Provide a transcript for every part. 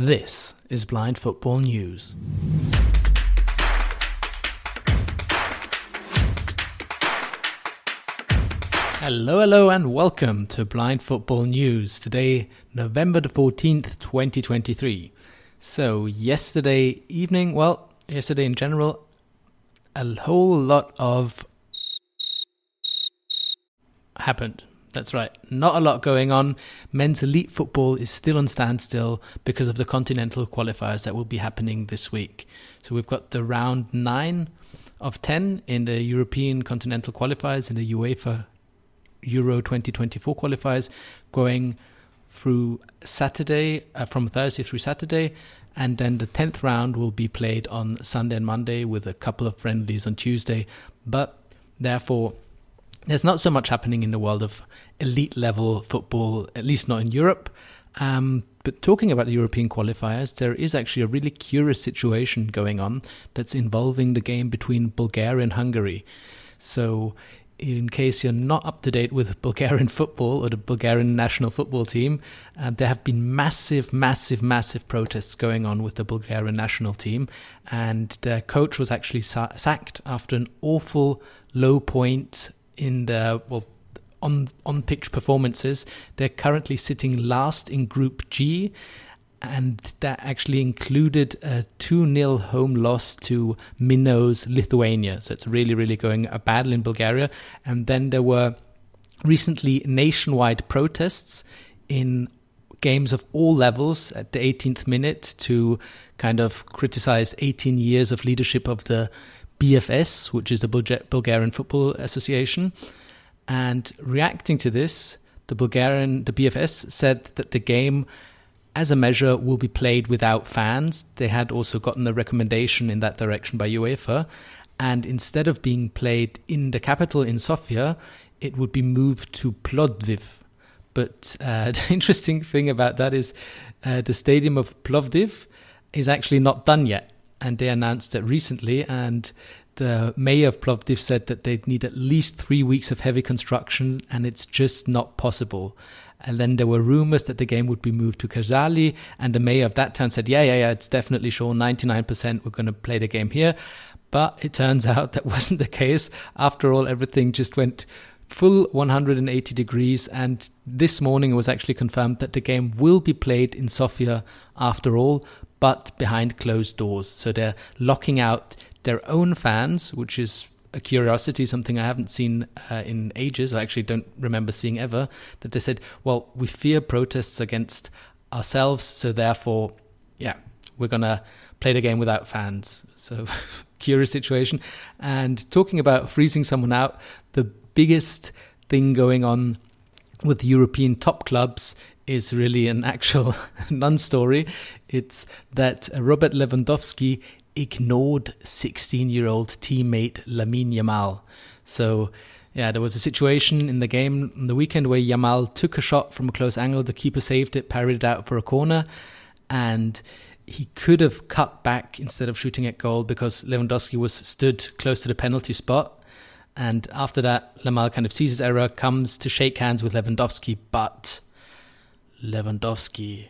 This is Blind Football News. Hello, hello, and welcome to Blind Football News. Today, November the 14th, 2023. So, yesterday evening, well, yesterday in general, a whole lot of happened. That's right. Not a lot going on. Men's elite football is still on standstill because of the continental qualifiers that will be happening this week. So we've got the round nine of 10 in the European continental qualifiers in the UEFA Euro 2024 qualifiers going through Saturday, uh, from Thursday through Saturday. And then the 10th round will be played on Sunday and Monday with a couple of friendlies on Tuesday. But therefore, there's not so much happening in the world of elite level football, at least not in Europe. Um, but talking about the European qualifiers, there is actually a really curious situation going on that's involving the game between Bulgaria and Hungary. So, in case you're not up to date with Bulgarian football or the Bulgarian national football team, uh, there have been massive, massive, massive protests going on with the Bulgarian national team. And their coach was actually sa- sacked after an awful low point in the well on on pitch performances. They're currently sitting last in Group G, and that actually included a 2 0 home loss to Minnos, Lithuania. So it's really, really going a battle in Bulgaria. And then there were recently nationwide protests in games of all levels at the 18th minute to kind of criticize 18 years of leadership of the BFS, which is the Bulgarian Football Association. And reacting to this, the Bulgarian, the BFS said that the game, as a measure, will be played without fans. They had also gotten a recommendation in that direction by UEFA. And instead of being played in the capital in Sofia, it would be moved to Plovdiv. But uh, the interesting thing about that is uh, the stadium of Plovdiv is actually not done yet and they announced it recently. And the mayor of Plovdiv said that they'd need at least three weeks of heavy construction, and it's just not possible. And then there were rumors that the game would be moved to Kazali, and the mayor of that town said, "Yeah, yeah, yeah, it's definitely sure. Ninety-nine percent we're going to play the game here." But it turns out that wasn't the case. After all, everything just went full 180 degrees. And this morning it was actually confirmed that the game will be played in Sofia after all, but behind closed doors. So they're locking out their own fans, which is a curiosity, something I haven't seen uh, in ages. I actually don't remember seeing ever. That they said, well, we fear protests against ourselves, so therefore, yeah, we're to play the game without fans. So, curious situation. And talking about freezing someone out, the biggest thing going on with European top clubs is really an actual non story. It's that Robert Lewandowski ignored 16 year old teammate Lamine Yamal. So, yeah, there was a situation in the game on the weekend where Yamal took a shot from a close angle. The keeper saved it, parried it out for a corner, and he could have cut back instead of shooting at goal because Lewandowski was stood close to the penalty spot. And after that, Yamal kind of sees his error, comes to shake hands with Lewandowski, but Lewandowski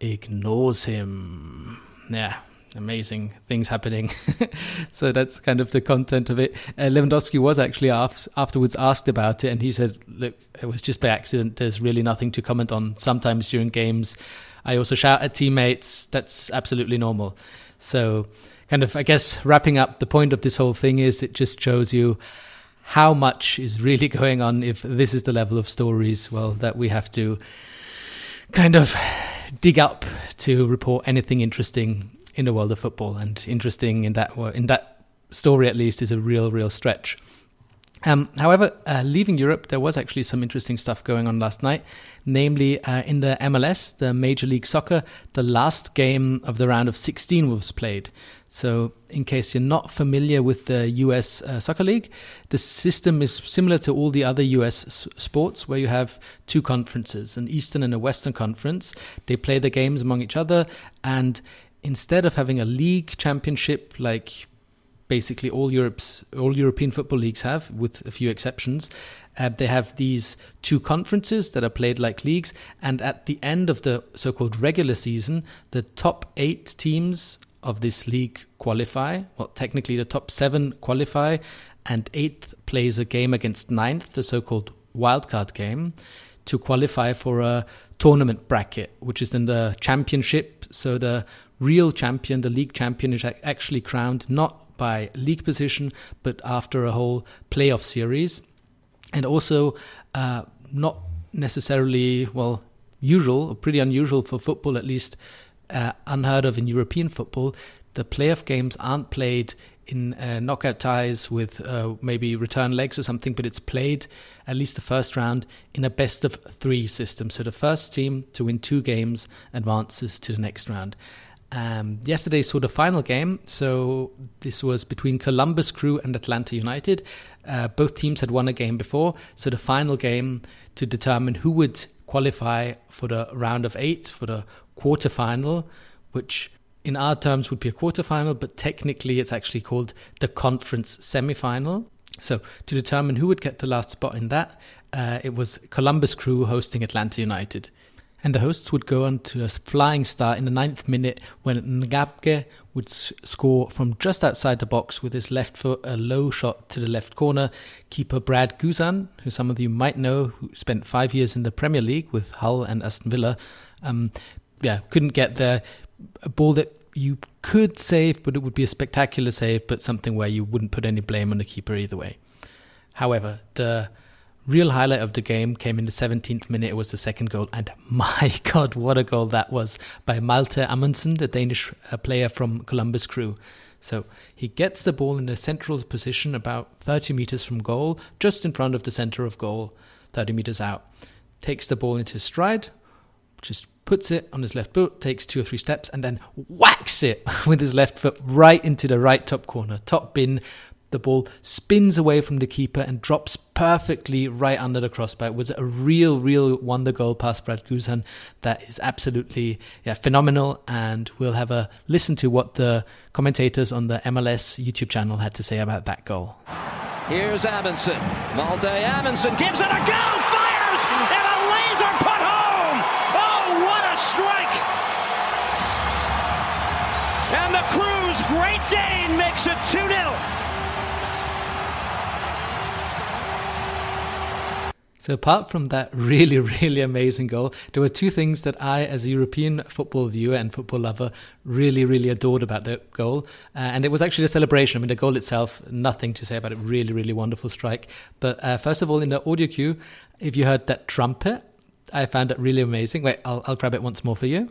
ignores him. Yeah, amazing things happening. so that's kind of the content of it. Uh, Lewandowski was actually af- afterwards asked about it, and he said, "Look, it was just by accident. There's really nothing to comment on. Sometimes during games, I also shout at teammates. That's absolutely normal." So, kind of, I guess, wrapping up the point of this whole thing is it just shows you how much is really going on if this is the level of stories well that we have to kind of dig up to report anything interesting in the world of football. And interesting in that in that story, at least, is a real, real stretch. Um, however, uh, leaving Europe, there was actually some interesting stuff going on last night. Namely, uh, in the MLS, the Major League Soccer, the last game of the round of 16 was played. So, in case you're not familiar with the US uh, Soccer League, the system is similar to all the other US s- sports where you have two conferences, an Eastern and a Western Conference. They play the games among each other, and instead of having a league championship like basically all Europe's all European football leagues have, with a few exceptions. Uh, they have these two conferences that are played like leagues, and at the end of the so-called regular season, the top eight teams of this league qualify. Well, technically, the top seven qualify, and eighth plays a game against ninth, the so-called wildcard game, to qualify for a tournament bracket, which is then the championship. So the real champion, the league champion, is actually crowned not by league position, but after a whole playoff series. And also, uh, not necessarily, well, usual, or pretty unusual for football, at least uh, unheard of in European football. The playoff games aren't played in uh, knockout ties with uh, maybe return legs or something, but it's played at least the first round in a best of three system. So the first team to win two games advances to the next round. Um, yesterday saw the final game. So this was between Columbus Crew and Atlanta United. Uh, both teams had won a game before. So the final game to determine who would qualify for the round of eight for the quarterfinal, which in our terms would be a quarterfinal, but technically it's actually called the conference semifinal. So to determine who would get the last spot in that, uh, it was Columbus Crew hosting Atlanta United. And the hosts would go on to a flying start in the ninth minute when Nagbe would score from just outside the box with his left foot, a low shot to the left corner. Keeper Brad Guzan, who some of you might know, who spent five years in the Premier League with Hull and Aston Villa, um, yeah, couldn't get there. A ball that you could save, but it would be a spectacular save, but something where you wouldn't put any blame on the keeper either way. However, the real highlight of the game came in the 17th minute. It was the second goal, and my God, what a goal that was by Malte Amundsen, the Danish uh, player from Columbus Crew. So he gets the ball in a central position about 30 meters from goal, just in front of the center of goal, 30 meters out. Takes the ball into stride, just puts it on his left foot, takes two or three steps, and then whacks it with his left foot right into the right top corner, top bin. The ball spins away from the keeper and drops perfectly right under the crossbar. It was a real, real wonder goal past Brad Guzan that is absolutely yeah, phenomenal. And we'll have a listen to what the commentators on the MLS YouTube channel had to say about that goal. Here's Amundsen. Malte Amundsen gives it a go! Fires! And a laser put home! Oh, what a strike! And the Crew's Great Dane makes it 2 0. So, apart from that really, really amazing goal, there were two things that I, as a European football viewer and football lover, really, really adored about the goal. Uh, and it was actually the celebration. I mean, the goal itself, nothing to say about it. Really, really wonderful strike. But uh, first of all, in the audio cue, if you heard that trumpet, I found it really amazing. Wait, I'll, I'll grab it once more for you.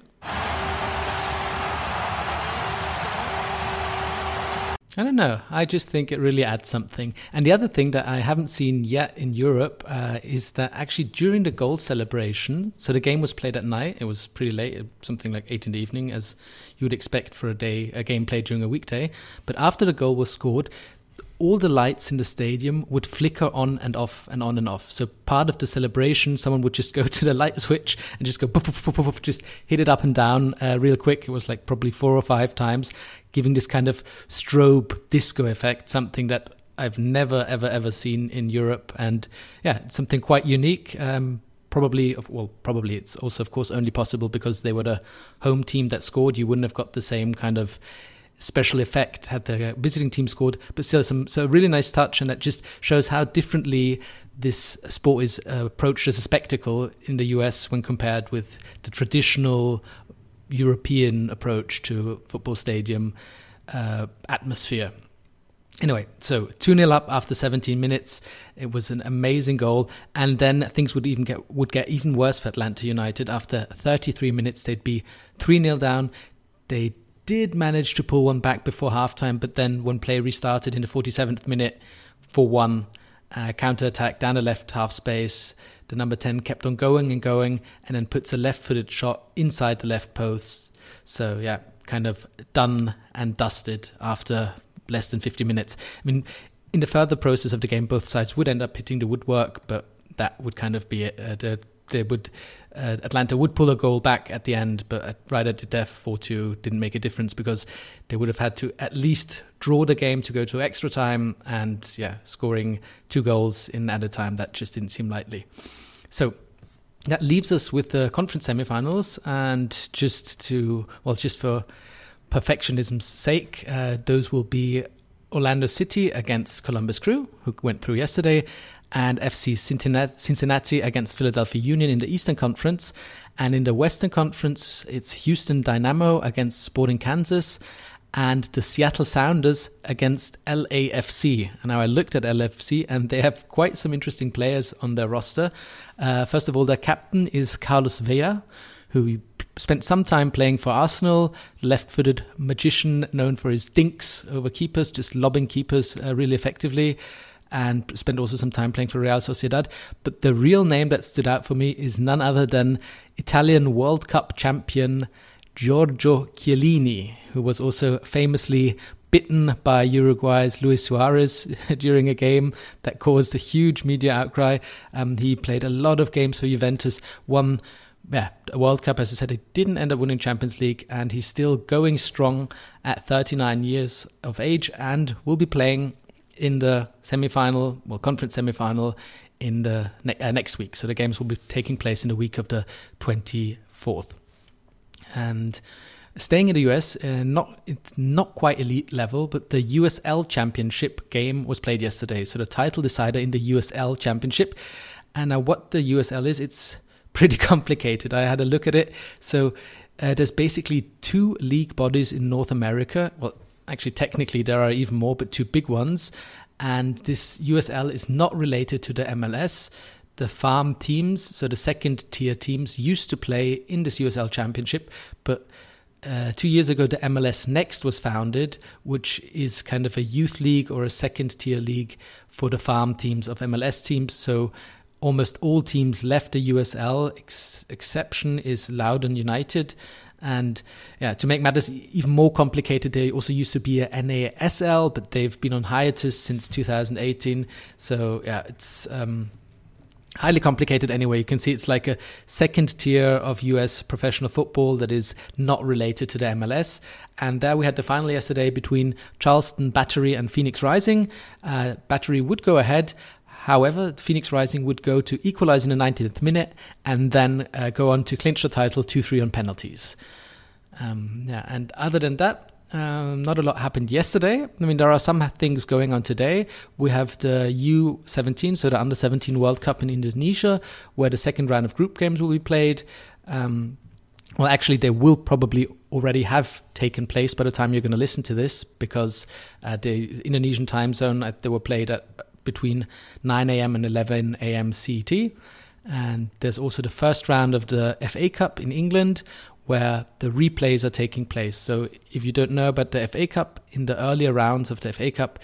I don't know. I just think it really adds something. And the other thing that I haven't seen yet in Europe uh, is that actually during the goal celebration, so the game was played at night. It was pretty late, something like eight in the evening, as you would expect for a day, a game played during a weekday. But after the goal was scored, all the lights in the stadium would flicker on and off and on and off. So part of the celebration, someone would just go to the light switch and just go, poof, poof, poof, just hit it up and down uh, real quick. It was like probably four or five times, giving this kind of strobe disco effect, something that I've never, ever, ever seen in Europe. And yeah, something quite unique. Um, probably, well, probably it's also, of course, only possible because they were the home team that scored. You wouldn't have got the same kind of special effect had the visiting team scored, but still some so really nice touch, and that just shows how differently this sport is uh, approached as a spectacle in the US when compared with the traditional European approach to football stadium uh, atmosphere. Anyway, so 2 0 up after 17 minutes. It was an amazing goal. And then things would even get would get even worse for Atlanta United. After 33 minutes, they'd be 3 0 down. They did manage to pull one back before halftime, but then when play restarted in the 47th minute for one uh, counter attack down the left half space, the number 10 kept on going and going and then puts a left footed shot inside the left post. So, yeah, kind of done and dusted after less than 50 minutes. I mean, in the further process of the game, both sides would end up hitting the woodwork, but that would kind of be it. Uh, the they would uh, Atlanta would pull a goal back at the end, but right at the death, 4 2 didn't make a difference because they would have had to at least draw the game to go to extra time. And yeah, scoring two goals in at a time, that just didn't seem likely. So that leaves us with the conference semifinals. And just to, well, just for perfectionism's sake, uh, those will be Orlando City against Columbus Crew, who went through yesterday, and FC Cincinnati against Philadelphia Union in the Eastern Conference. And in the Western Conference, it's Houston Dynamo against Sporting Kansas and the Seattle Sounders against LAFC. And now I looked at LAFC and they have quite some interesting players on their roster. Uh, first of all, their captain is Carlos Vela, who spent some time playing for Arsenal, left footed magician known for his dinks over keepers, just lobbing keepers uh, really effectively and spent also some time playing for Real Sociedad. But the real name that stood out for me is none other than Italian World Cup champion Giorgio Chiellini, who was also famously bitten by Uruguay's Luis Suarez during a game that caused a huge media outcry. Um, he played a lot of games for Juventus, won yeah, a World Cup, as I said, he didn't end up winning Champions League, and he's still going strong at 39 years of age and will be playing in the semi-final, well, conference semi-final in the ne- uh, next week. So the games will be taking place in the week of the 24th. And staying in the US, uh, not it's not quite elite level, but the USL Championship game was played yesterday. So the title decider in the USL Championship. And uh, what the USL is, it's pretty complicated. I had a look at it. So uh, there's basically two league bodies in North America. Well, actually, technically, there are even more, but two big ones. And this USL is not related to the MLS. The farm teams, so the second tier teams, used to play in this USL championship, but uh, two years ago, the MLS Next was founded, which is kind of a youth league or a second tier league for the farm teams of MLS teams. So almost all teams left the USL. Ex- exception is Loudoun United, and yeah, to make matters even more complicated, they also used to be a NASL, but they've been on hiatus since 2018. So yeah, it's um, highly complicated anyway. You can see it's like a second tier of US professional football that is not related to the MLS. And there we had the final yesterday between Charleston Battery and Phoenix Rising. Uh, Battery would go ahead. However, Phoenix Rising would go to equalize in the 19th minute and then uh, go on to clinch the title 2 3 on penalties. Um, yeah, and other than that, um, not a lot happened yesterday. I mean, there are some things going on today. We have the U17, so the Under 17 World Cup in Indonesia, where the second round of group games will be played. Um, well, actually, they will probably already have taken place by the time you're going to listen to this because uh, the Indonesian time zone, uh, they were played at between 9 a.m. and 11 a.m. CET. And there's also the first round of the FA Cup in England, where the replays are taking place. So if you don't know about the FA Cup, in the earlier rounds of the FA Cup,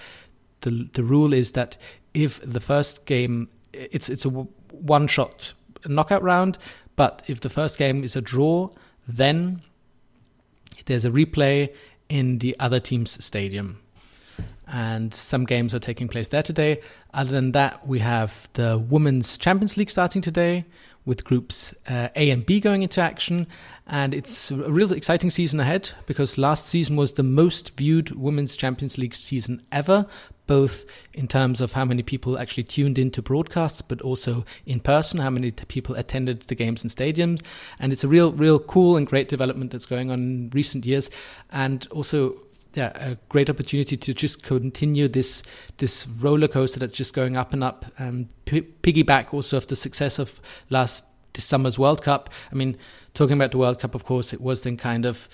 the the rule is that if the first game it's it's a one shot knockout round, but if the first game is a draw, then there's a replay in the other team's stadium and some games are taking place there today. Other than that, we have the Women's Champions League starting today with groups uh, A and B going into action. And it's a real exciting season ahead because last season was the most viewed Women's Champions League season ever, both in terms of how many people actually tuned into broadcasts, but also in person, how many people attended the games in stadiums. And it's a real, real cool and great development that's going on in recent years. And also, yeah, a great opportunity to just continue this this roller coaster that's just going up and up, and p- piggyback also of the success of last this summer's World Cup. I mean, talking about the World Cup, of course, it was then kind of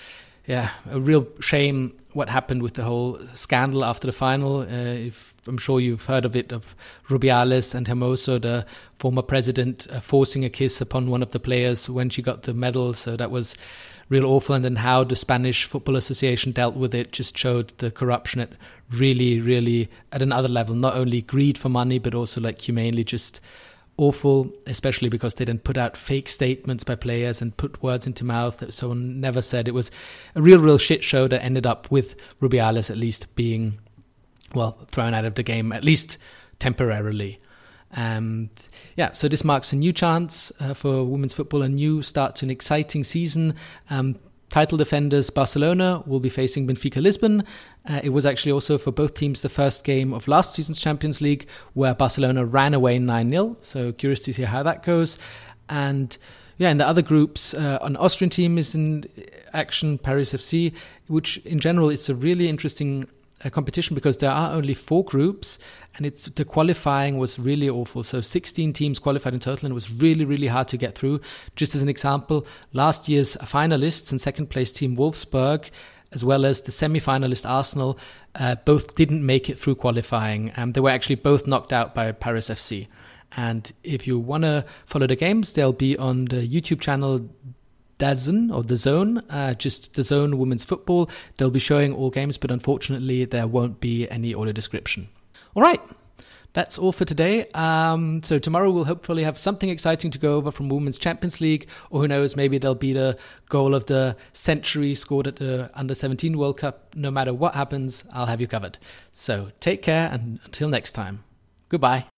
yeah a real shame what happened with the whole scandal after the final. Uh, if I'm sure you've heard of it of Rubiales and Hermoso, the former president, uh, forcing a kiss upon one of the players when she got the medal. So that was real awful. And then how the Spanish Football Association dealt with it just showed the corruption at really, really at another level. Not only greed for money, but also like humanely just awful, especially because they didn't put out fake statements by players and put words into mouth that someone never said. It was a real, real shit show that ended up with Rubiales at least being, well, thrown out of the game, at least temporarily. And yeah, so this marks a new chance uh, for women's football, a new start to an exciting season. Um, title defenders Barcelona will be facing Benfica Lisbon. Uh, it was actually also for both teams the first game of last season's Champions League, where Barcelona ran away 9 0. So curious to see how that goes. And yeah, in the other groups, uh, an Austrian team is in action, Paris FC, which in general it's a really interesting competition because there are only four groups and it's the qualifying was really awful. So 16 teams qualified in total and it was really really hard to get through. Just as an example, last year's finalists and second place team Wolfsburg as well as the semi-finalist Arsenal uh, both didn't make it through qualifying. Um, they were actually both knocked out by Paris FC. And if you want to follow the games, they'll be on the YouTube channel DAZN or the Zone, uh, just the Zone Women's Football. They'll be showing all games, but unfortunately, there won't be any audio description. All right, that's all for today. Um, so tomorrow we'll hopefully have something exciting to go over from Women's Champions League, or who knows, maybe there'll be the goal of the century scored at the Under 17 World Cup. No matter what happens, I'll have you covered. So take care, and until next time, goodbye.